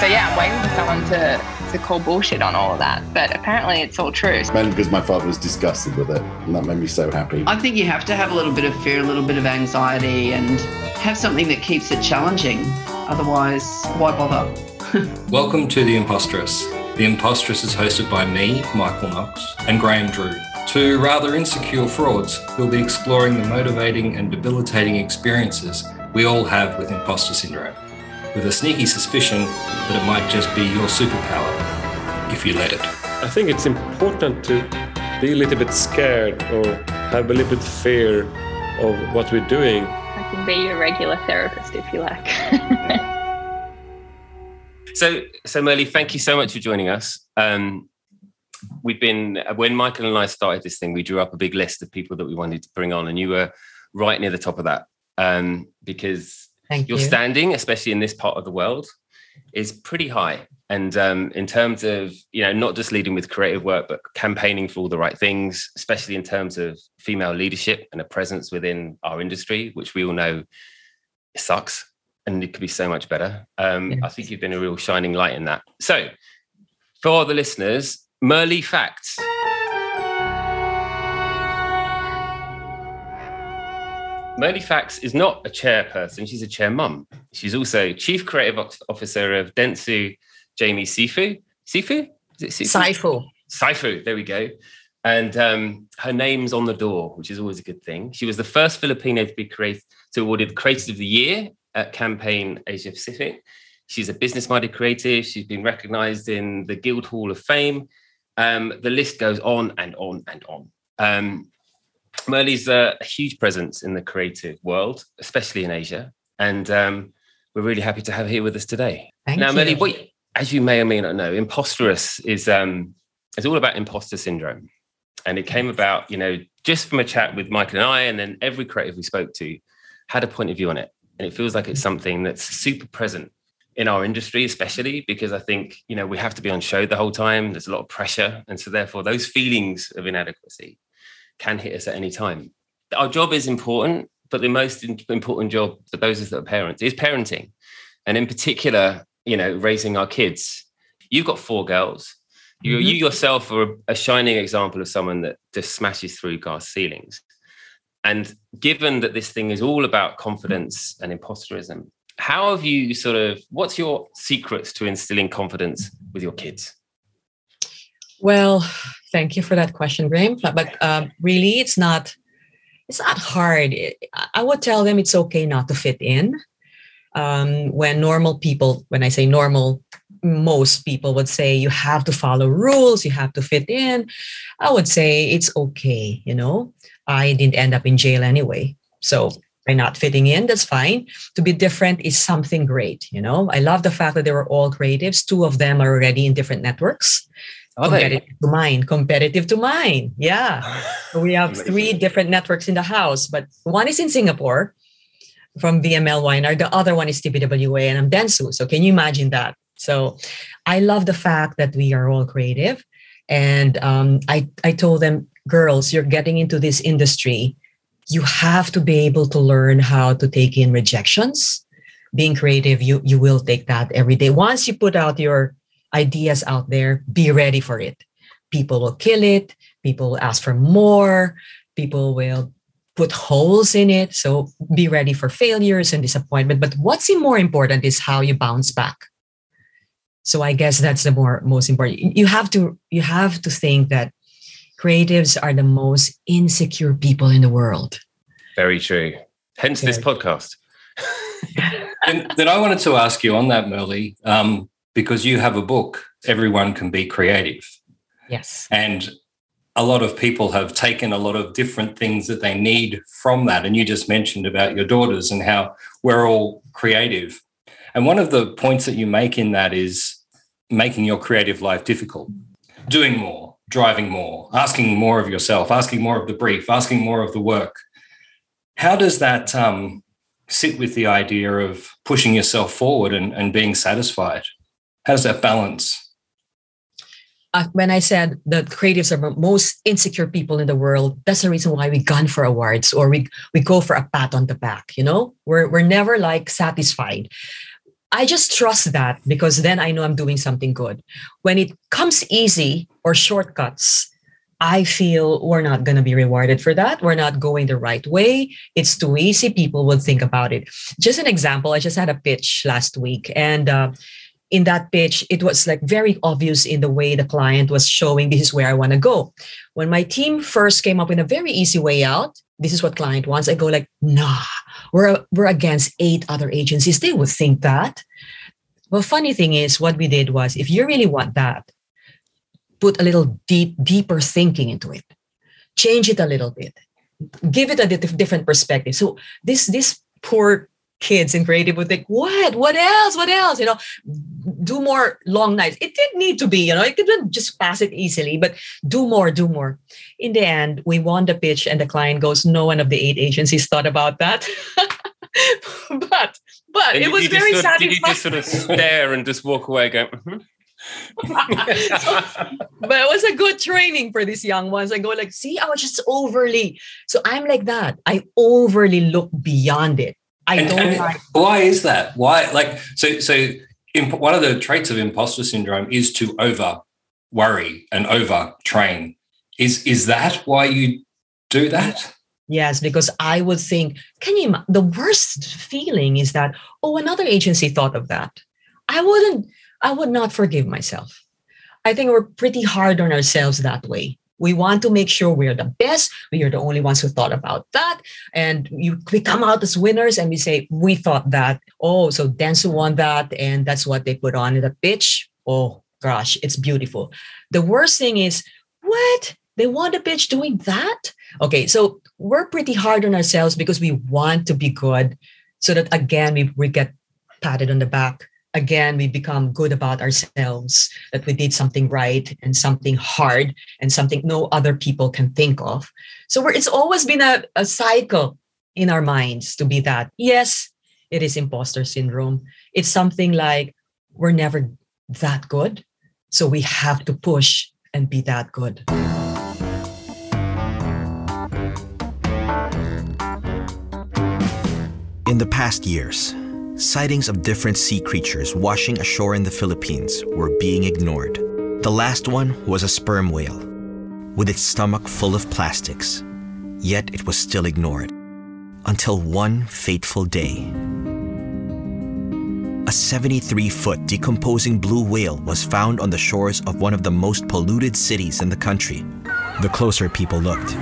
So yeah, I'm waiting for someone to, to call bullshit on all of that. But apparently it's all true. Mainly because my father was disgusted with it, and that made me so happy. I think you have to have a little bit of fear, a little bit of anxiety, and have something that keeps it challenging. Otherwise, why bother? Welcome to The Impostress. The Impostress is hosted by me, Michael Knox, and Graham Drew, two rather insecure frauds who'll be exploring the motivating and debilitating experiences we all have with imposter syndrome with a sneaky suspicion that it might just be your superpower if you let it. I think it's important to be a little bit scared or have a little bit fear of what we're doing. I can be your regular therapist if you like. so, so Merle, thank you so much for joining us. Um, we've been when Michael and I started this thing, we drew up a big list of people that we wanted to bring on, and you were right near the top of that um, because Thank your you. standing, especially in this part of the world, is pretty high. And um, in terms of, you know, not just leading with creative work, but campaigning for all the right things, especially in terms of female leadership and a presence within our industry, which we all know sucks and it could be so much better. Um, I think you've been a real shining light in that. So, for the listeners, Merle Facts. Merle Fax is not a chairperson, she's a chair mum. She's also Chief Creative Officer of Dentsu Jayme Sifu. Sifu? Is it Sifu? Saifu. Saifu, there we go. And um, her name's on the door, which is always a good thing. She was the first Filipino to be created to awarded Creative of the Year at Campaign Asia Pacific. She's a business-minded creative. She's been recognized in the Guild Hall of Fame. Um, the list goes on and on and on. Um, Merle's a, a, huge presence in the creative world, especially in Asia, and um, we're really happy to have her here with us today. Thank now, you. Merle, what, as you may or may not know, imposterous is um, is all about imposter syndrome, and it came about, you know, just from a chat with Michael and I, and then every creative we spoke to had a point of view on it, and it feels like it's something that's super present in our industry, especially because I think you know we have to be on show the whole time. There's a lot of pressure, and so therefore those feelings of inadequacy can hit us at any time. Our job is important, but the most important job for those of us that are parents is parenting. And in particular, you know, raising our kids. You've got four girls. You, mm-hmm. you yourself are a shining example of someone that just smashes through glass ceilings. And given that this thing is all about confidence and imposterism, how have you sort of, what's your secrets to instilling confidence with your kids? Well, thank you for that question, Graham. But um, really, it's not it's not hard. I would tell them it's okay not to fit in. Um, when normal people, when I say normal, most people would say you have to follow rules, you have to fit in. I would say it's okay. You know, I didn't end up in jail anyway, so by not fitting in, that's fine. To be different is something great. You know, I love the fact that they were all creatives. Two of them are already in different networks competitive to mine competitive to mine yeah. We have three different networks in the house but one is in singapore from vml weiner the other one is tbwa and i'm Dentsu. so can you imagine that? So i love the fact that we are all creative and um, I, I told them girls you're getting into this industry. You have to be able to learn how to take in rejections. Being creative you you will take that every day. Once you put out your ideas out there, be ready for it. People will kill it, people will ask for more, people will put holes in it. So be ready for failures and disappointment. But what's more important is how you bounce back. So I guess that's the more most important. You have to you have to think that creatives are the most insecure people in the world. Very true. Hence Very. this podcast. and then I wanted to ask you on that, Merle. Um, because you have a book, Everyone Can Be Creative. Yes. And a lot of people have taken a lot of different things that they need from that. And you just mentioned about your daughters and how we're all creative. And one of the points that you make in that is making your creative life difficult, doing more, driving more, asking more of yourself, asking more of the brief, asking more of the work. How does that um, sit with the idea of pushing yourself forward and, and being satisfied? How does that balance? Uh, when I said the creatives are the most insecure people in the world, that's the reason why we gun for awards or we we go for a pat on the back. You know, we're we're never like satisfied. I just trust that because then I know I'm doing something good. When it comes easy or shortcuts, I feel we're not going to be rewarded for that. We're not going the right way. It's too easy. People will think about it. Just an example, I just had a pitch last week, and uh, in that pitch, it was like very obvious in the way the client was showing this is where I want to go. When my team first came up with a very easy way out, this is what client wants. I go like, nah, we're we're against eight other agencies. They would think that. Well, funny thing is, what we did was, if you really want that, put a little deep, deeper thinking into it. Change it a little bit. Give it a different perspective. So this this poor kids in creative would think, what? What else? What else? You know, do more long nights. It didn't need to be, you know, it couldn't just pass it easily, but do more, do more. In the end, we won the pitch and the client goes, no one of the eight agencies thought about that. but but and it was very sort, satisfying. Did you just sort of stare and just walk away going, mm-hmm so, but it was a good training for these young ones. I go like, see, I was just overly. So I'm like that. I overly look beyond it. I and, don't and like. Why is that? Why like so so? Imp- one of the traits of imposter syndrome is to over worry and over train. Is is that why you do that? Yes, because I would think, can you? The worst feeling is that oh, another agency thought of that. I wouldn't I would not forgive myself. I think we're pretty hard on ourselves that way. We want to make sure we're the best. We are the only ones who thought about that. And you, we come out as winners and we say, we thought that. Oh, so Dentsu won that. And that's what they put on in the pitch. Oh, gosh, it's beautiful. The worst thing is, what? They won the pitch doing that? Okay, so we're pretty hard on ourselves because we want to be good so that again, we, we get patted on the back again we become good about ourselves that we did something right and something hard and something no other people can think of. So it's always been a, a cycle in our minds to be that yes it is imposter syndrome. It's something like we're never that good so we have to push and be that good. In the past years sightings of different sea creatures washing ashore in the Philippines were being ignored. The last one was a sperm whale, with its stomach full of plastics, yet it was still ignored. Until one fateful day. A 73 foot decomposing blue whale was found on the shores of one of the most polluted cities in the country. The closer people looked,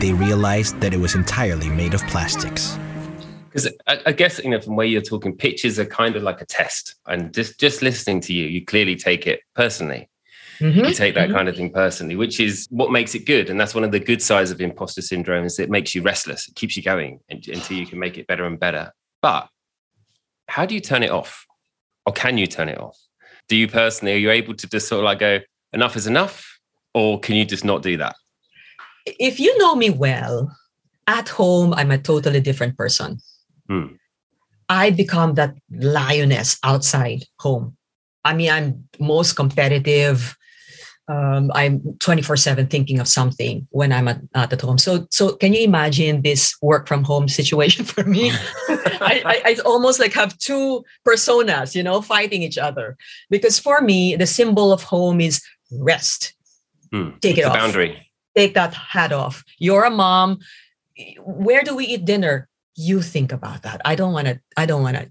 they realized that it was entirely made of plastics because I, I, guess you know from where you're talking pitches are kind of like a test. And just just listening to you you clearly take it personally. Mm-hmm. you take that mm-hmm. kind of thing personally which is what makes it good. And that's one of the good sides of imposter syndrome is it makes you restless. It keeps you going until you can make it better and better. But how do you turn it off? Or can you turn it off? Do you personally are you able to just sort of like go enough is enough or can you just not do that? If you know me well at home i'm a totally different person Hmm. I become that lioness outside home. I mean, I'm most competitive. Um, I'm 24 7 thinking of something when I'm at, at home. So, so can you imagine this work from home situation for me? I, I, I, almost like have two personas, you know, fighting each other. Because for me, the symbol of home is rest. Hmm. Take it off. Boundary. Take that hat off. You're a mom. Where do we eat dinner? You think about that. I don't want to i don't want to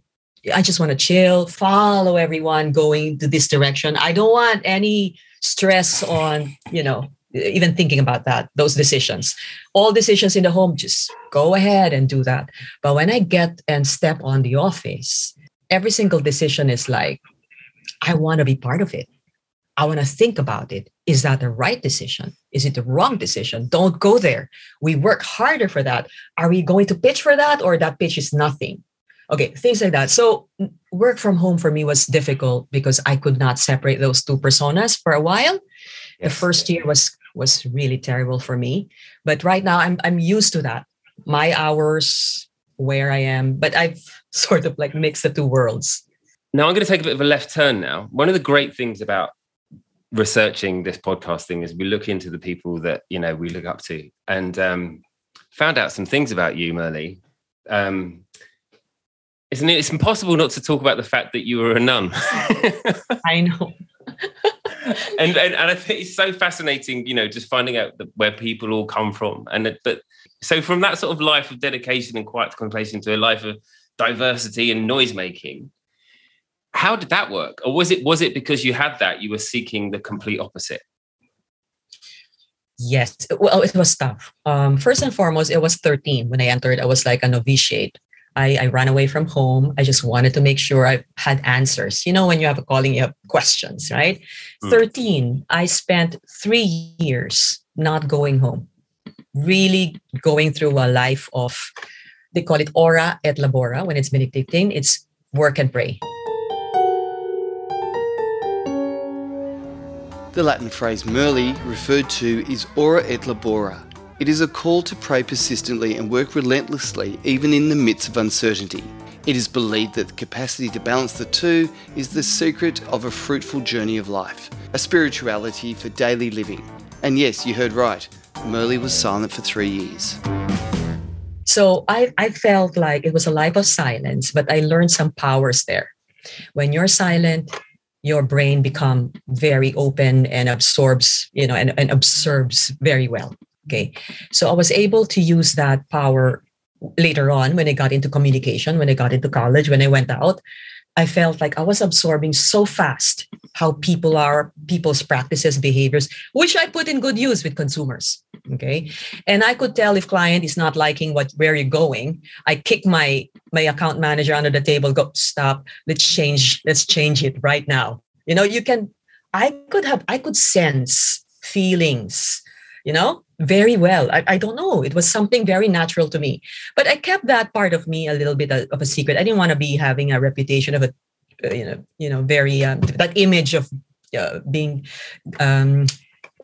i just want to chill follow everyone going to this direction. I don't want any stress on you know even thinking about that those decisions. All decisions in the home just go ahead and do that. But when i get and step on the office every single decision is like i want to be part of it I want to think about it. Is that the right decision? Is it the wrong decision? Don't go there. We work harder for that. Are we going to pitch for that or that pitch is nothing? Okay, things like that. So, mm, work from home for me was difficult because I could not separate those two personas for a while. Yes. The first year was was really terrible for me, but right now I'm I'm used to that. My hours, where I am, but I've sort of like mixed the two worlds. Now I'm going to take a bit of a left turn now. One of the great things about researching this podcast thing is we look into the people that you know we look up to and um, found out some things about you, Merle. Um, Isn't it? It's impossible not to talk about the fact that you were a nun. I know. and, and and I think it's so fascinating, you know, just finding out the, where people all come from. And it, but so from that sort of life of dedication and quiet contemplation to a life of diversity and noise making, how did that work? Or was it was it because you had that you were seeking the complete opposite? Yes. Well, it was tough. Um, first and foremost, it was 13 when I entered. I was like a novitiate. I, I ran away from home. I just wanted to make sure I had answers. You know, when you have a calling, you have questions, right? Mm. 13, I spent three years not going home, really going through a life of, they call it ora et labora when it's meditating, it's work and pray. The Latin phrase Merlee referred to is ora et labora, it is a call to pray persistently and work relentlessly, even in the midst of uncertainty. It is believed that the capacity to balance the two is the secret of a fruitful journey of life, a spirituality for daily living. And yes, you heard right, Merlee was silent for three years. So I, I felt like it was a life of silence, but I learned some powers there. When you're silent, your brain become very open and absorbs, you know, and, and absorbs very well. Okay. So I was able to use that power later on when I got into communication, when I got into college, when I went out. I felt like I was absorbing so fast how people are, people's practices, behaviors, which I put in good use with consumers. Okay. And I could tell if client is not liking what where you're going. I kick my my account manager under the table, go, stop, let's change, let's change it right now. You know, you can I could have I could sense feelings, you know, very well. I, I don't know. It was something very natural to me. But I kept that part of me a little bit of a secret. I didn't want to be having a reputation of a, uh, you know, you know, very um, that image of uh, being um,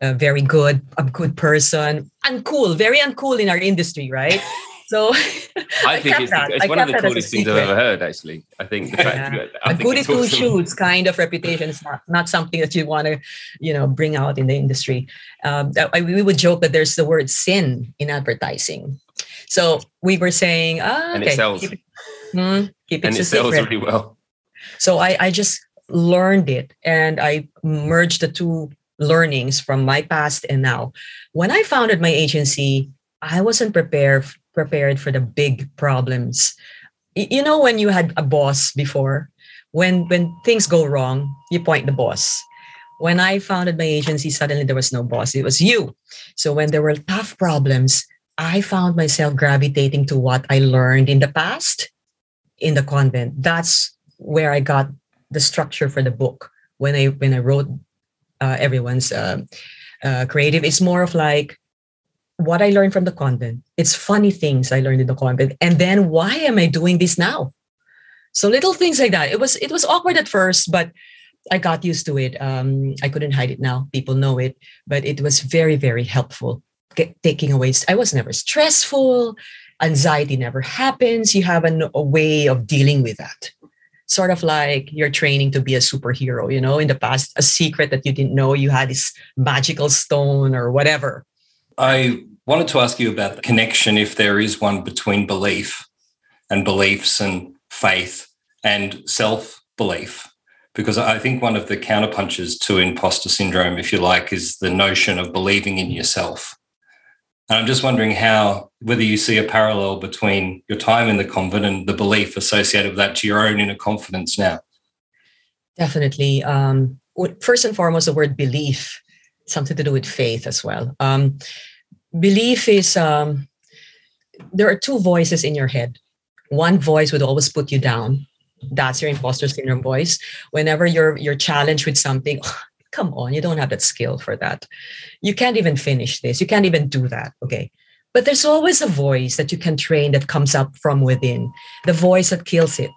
very good, a good person, uncool, very uncool in our industry, right? So I, think it's, it's one of the coolest things I've ever heard. Actually, I think the fact yeah. that, I a goody two shoes kind of reputation is not, not something that you want to, you know, bring out in the industry. Um, I, we would joke that there's the word sin in advertising. So we were saying, ah, and okay, it sells. Keep it, hmm, keep it and it sells really well. So I, I just learned it and I merged the two learnings from my past and now. When I founded my agency, I wasn't prepared prepared for the big problems. You know, when you had a boss before, when when things go wrong, you point the boss. When I founded my agency, suddenly there was no boss. It was you. So when there were tough problems, I found myself gravitating to what I learned in the past in the convent. That's where I got the structure for the book. When I when I wrote uh, everyone's uh, uh, creative, it's more of like what I learned from the convent. It's funny things I learned in the convent. And then why am I doing this now? So little things like that. It was it was awkward at first, but I got used to it. Um, I couldn't hide it now. People know it, but it was very, very helpful. Get, taking away, I was never stressful. Anxiety never happens. You have an, a way of dealing with that. Sort of like you're training to be a superhero, you know, in the past, a secret that you didn't know you had this magical stone or whatever. I wanted to ask you about the connection, if there is one, between belief and beliefs and faith and self belief. Because I think one of the counterpunches to imposter syndrome, if you like, is the notion of believing in yourself. And I'm just wondering how, whether you see a parallel between your time in the convent and the belief associated with that to your own inner confidence now. Definitely. Um, first and foremost, the word belief, something to do with faith as well. Um, belief is um, there are two voices in your head. One voice would always put you down. That's your imposter syndrome voice. Whenever you're you're challenged with something, come on, you don't have that skill for that. You can't even finish this. You can't even do that. Okay. But there's always a voice that you can train that comes up from within. The voice that kills it.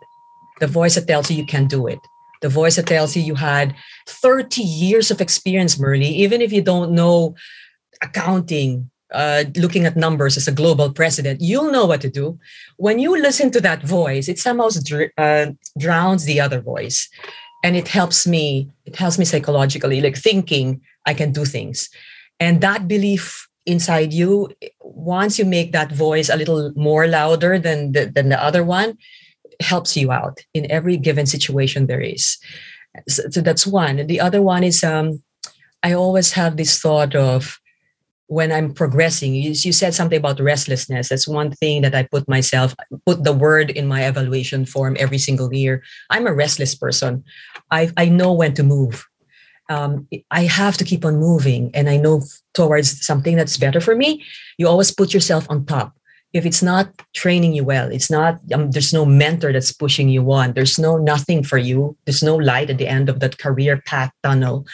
The voice that tells you you can do it. The voice that tells you you had 30 years of experience, Merlee, even if you don't know accounting, uh, looking at numbers as a global president, you'll know what to do. When you listen to that voice, it somehow dr- uh, drowns the other voice, and it helps me. It helps me psychologically, like thinking I can do things, and that belief inside you. Once you make that voice a little more louder than the, than the other one, helps you out in every given situation there is. So, so that's one. And the other one is um, I always have this thought of when I'm progressing. You, you said something about restlessness. That's one thing that I put myself, put the word in my evaluation form every single year. I'm a restless person. I, I know when to move. Um, I have to keep on moving and I know towards something that's better for me. You always put yourself on top if it's not training you well it's not um, there's no mentor that's pushing you on there's no nothing for you there's no light at the end of that career path tunnel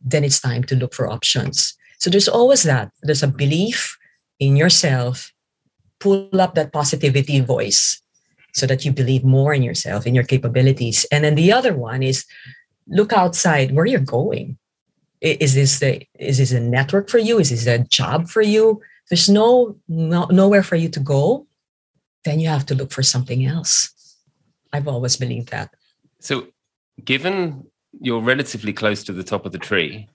then it's time to look for options so there's always that. There's a belief in yourself. Pull up that positivity voice so that you believe more in yourself in your capabilities. And then the other one is look outside. Where you're going. Is this the is this a network for you? Is this a job for you? There's no, no nowhere for you to go, then you have to look for something else. I've always believed that. So, given you're relatively close to the top of the tree,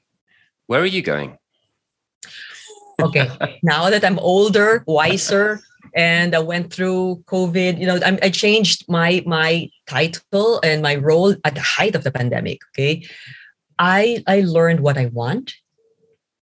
where are you going? Okay, now that I'm older, wiser, and I went through COVID, you know, I, I changed my my title and my role at the height of the pandemic. Okay, I I learned what I want.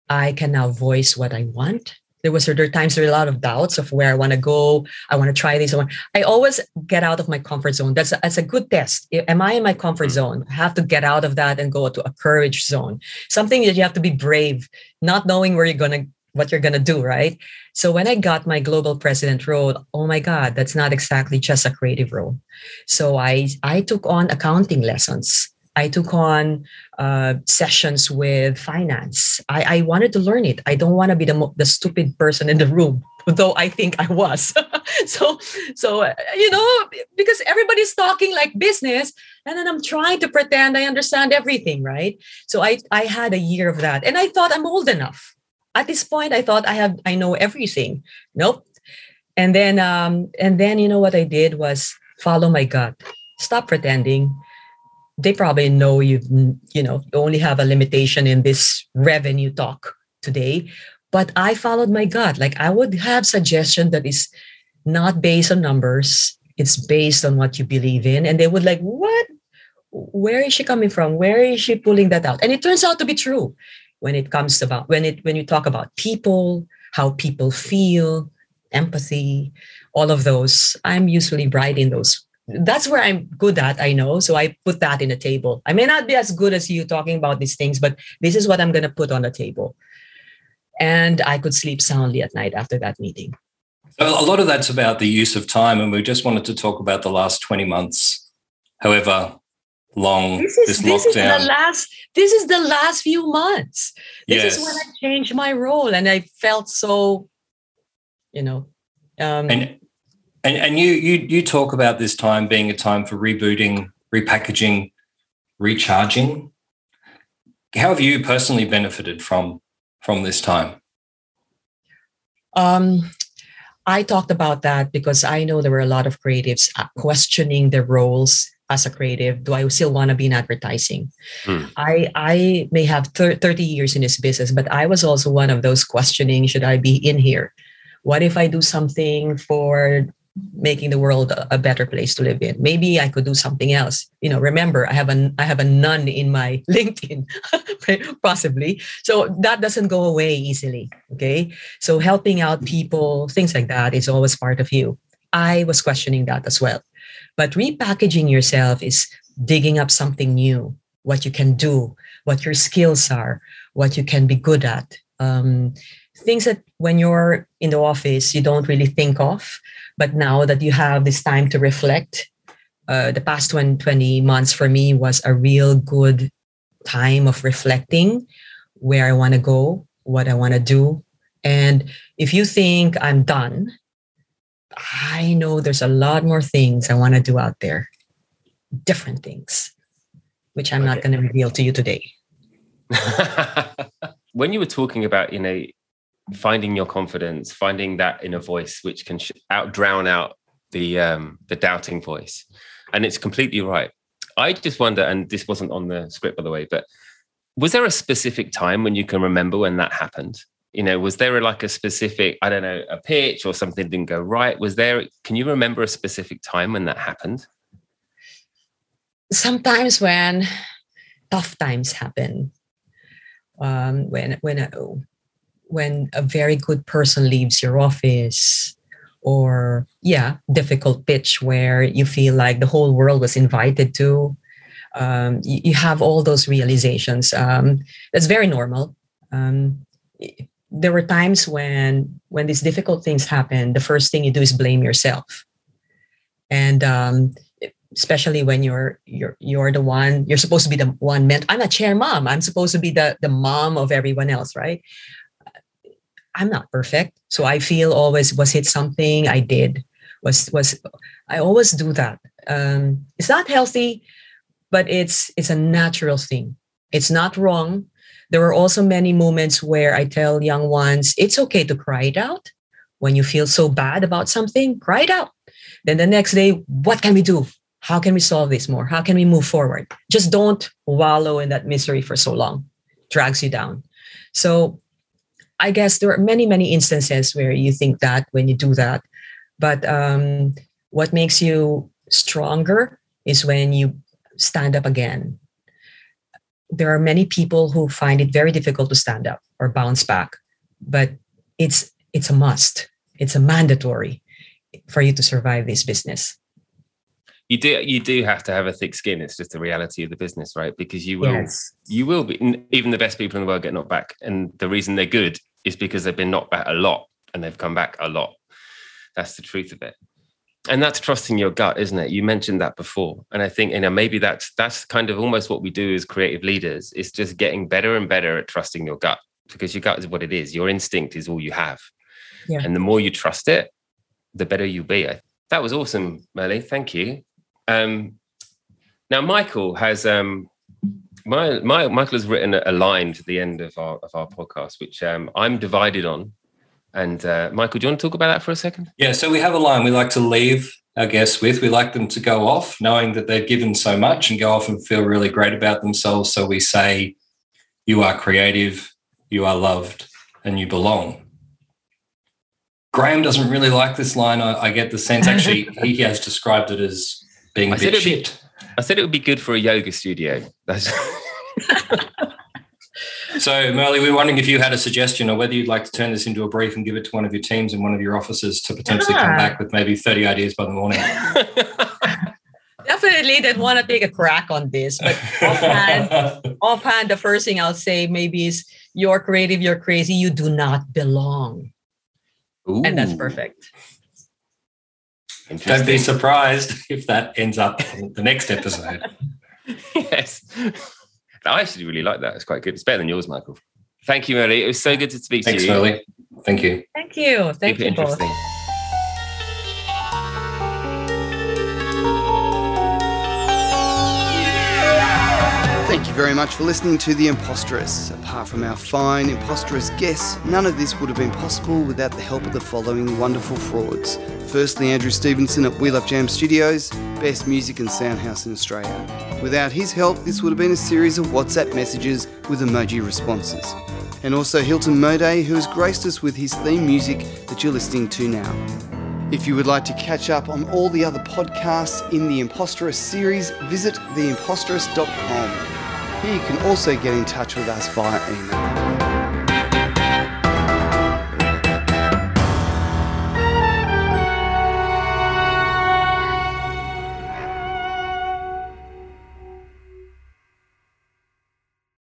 I can now voice what I want there was there are times there are a lot of doubts of where I want to go. I want to try this. I, want, I always get out of my comfort zone. That's a, that's a good test. Am I in my comfort mm. zone? I have to get out of that and go to a courage zone. Something that you have to be brave, not knowing where you're gonna what you're gonna do, right? So when I got my global president role, oh my God, that's not exactly just a creative role. So I I took on accounting lessons. I took on uh, sessions with finance. I, I, wanted to learn it. I don't want to be the, the stupid person in the room, though I think I was. so, so uh, you know, because everybody's talking like business, and then I'm trying to pretend I understand everything, right? So I I had a year of that, and I thought I'm old enough. At this point, I thought I have I know everything. Nope. And then um, and then you know what I did was follow my gut. Stop pretending. They probably know you you know you only have a limitation in this revenue talk today. But i followed my gut. Like i would have suggestion that is not based on numbers. It's based on what you believe in. And they would like what? Where is she coming from? Where is she pulling that out? And it turns out to be true when it comes to about when it when you talk about people how people feel empathy all of those i'm usually bright in those that's where I'm good at, I know. So I put that in the table. I may not be as good as you talking about these things, but this is what I'm going to put on the table. And I could sleep soundly at night after that meeting. A lot of that's about the use of time. And we just wanted to talk about the last 20 months, however long this is, this, this. Is the last, this is the last few months. This yes. is when I changed my role and I felt so, you know. Um, and and, and you, you you talk about this time being a time for rebooting, repackaging, recharging. How have you personally benefited from from this time? Um, I talked about that because I know there were a lot of creatives uh, questioning their roles as a creative. Do I still want to be in advertising? Hmm. I I may have thir- 30 years in this business, but I was also one of those questioning, should I be in here? What if I do something for making the world a better place to live in maybe i could do something else you know remember i have a i have a nun in my linkedin possibly so that doesn't go away easily okay so helping out people things like that is always part of you i was questioning that as well but repackaging yourself is digging up something new what you can do what your skills are what you can be good at um, things that when you're in the office you don't really think of but now that you have this time to reflect, uh, the past 20, 20 months for me was a real good time of reflecting where I want to go, what I want to do. And if you think I'm done, I know there's a lot more things I want to do out there, different things, which I'm okay. not going to reveal to you today. when you were talking about, you know, finding your confidence, finding that inner voice which can out drown out the um, the doubting voice, and it's completely right. I just wonder, and this wasn't on the script by the way, but was there a specific time when you can remember when that happened? You know, was there like a specific, I don't know, a pitch or something didn't go right? Was there? Can you remember a specific time when that happened? sometimes when tough times happen, um, when when a, when a very good person leaves your office, or yeah, difficult pitch where you feel like the whole world was invited to. Um, you, you, have all those realizations. Um, that's very normal. Um, there were times when when these difficult things happen the first thing you do is blame yourself. And um, especially when you're you're you're the one you're supposed to be the one meant i'm a chair mom. I'm supposed to be the the mom of everyone else right? I'm not perfect. So i feel always was it something i did? Was was i always do that. Um, it's not healthy but it's it's a natural thing. It's not wrong there were also many moments where I tell young ones, it's okay to cry it out. When you feel so bad about something, cry it out. Then the next day, what can we do? How can we solve this more? How can we move forward? Just don't wallow in that misery for so long. it drags you down. So I guess there are many, many instances where you think that when you do that. But um, what makes you stronger is when you stand up again there are many people who find it very difficult to stand up or bounce back but it's it's a must. It's a mandatory for you to survive this business. You do you do have to have a thick skin. It's just the reality of the business right? Because you will yes. you will be even the best people in the world get knocked back. And the reason they're good is because they've been knocked back a lot and they've come back a lot. That's the truth of it and that's trusting your gut isn't it? You mentioned that before. And i think you know maybe that's that's kind of almost what we do as creative leaders is just getting better and better at trusting your gut because your gut is what it is. Your instinct is all you have. Yeah. and the more you trust it the better you'll be. That was awesome Merle. thank you. Um, now michael has um, my, my michael has written a line to the end of our of our podcast which um, i'm divided on and uh, Michael, do you want to talk about that for a second? Yeah, so we have a line we like to leave our guests with. We like them to go off knowing that they've given so much and go off and feel really great about themselves. So we say, You are creative, you are loved, and you belong. Graham doesn't really like this line. I, I get the sense, actually, he has described it as being a I bit shit. Be, I said it would be good for a yoga studio. That's So, Merle, we are wondering if you had a suggestion or whether you'd like to turn this into a brief and give it to one of your teams in one of your offices to potentially yeah. come back with maybe 30 ideas by the morning. Definitely didn't want to take a crack on this, but offhand, offhand, the first thing I'll say maybe is you're creative, you're crazy, you do not belong. Ooh. And that's perfect. Don't be surprised if that ends up in the next episode. yes. I actually really like that. It's quite good. It's better than yours, Michael. Thank you, Merle. It was so good to speak Thanks, to you. Thanks, Merle. Thank you. Thank you. Thank Super you both. Very much for listening to The Imposteress. Apart from our fine Imposteress guests, none of this would have been possible without the help of the following wonderful frauds. Firstly, Andrew Stevenson at We Love Jam Studios, best music and sound house in Australia. Without his help, this would have been a series of WhatsApp messages with emoji responses. And also Hilton Mode, who has graced us with his theme music that you're listening to now. If you would like to catch up on all the other podcasts in the Imposteress series, visit theimposteress.com. You can also get in touch with us via email.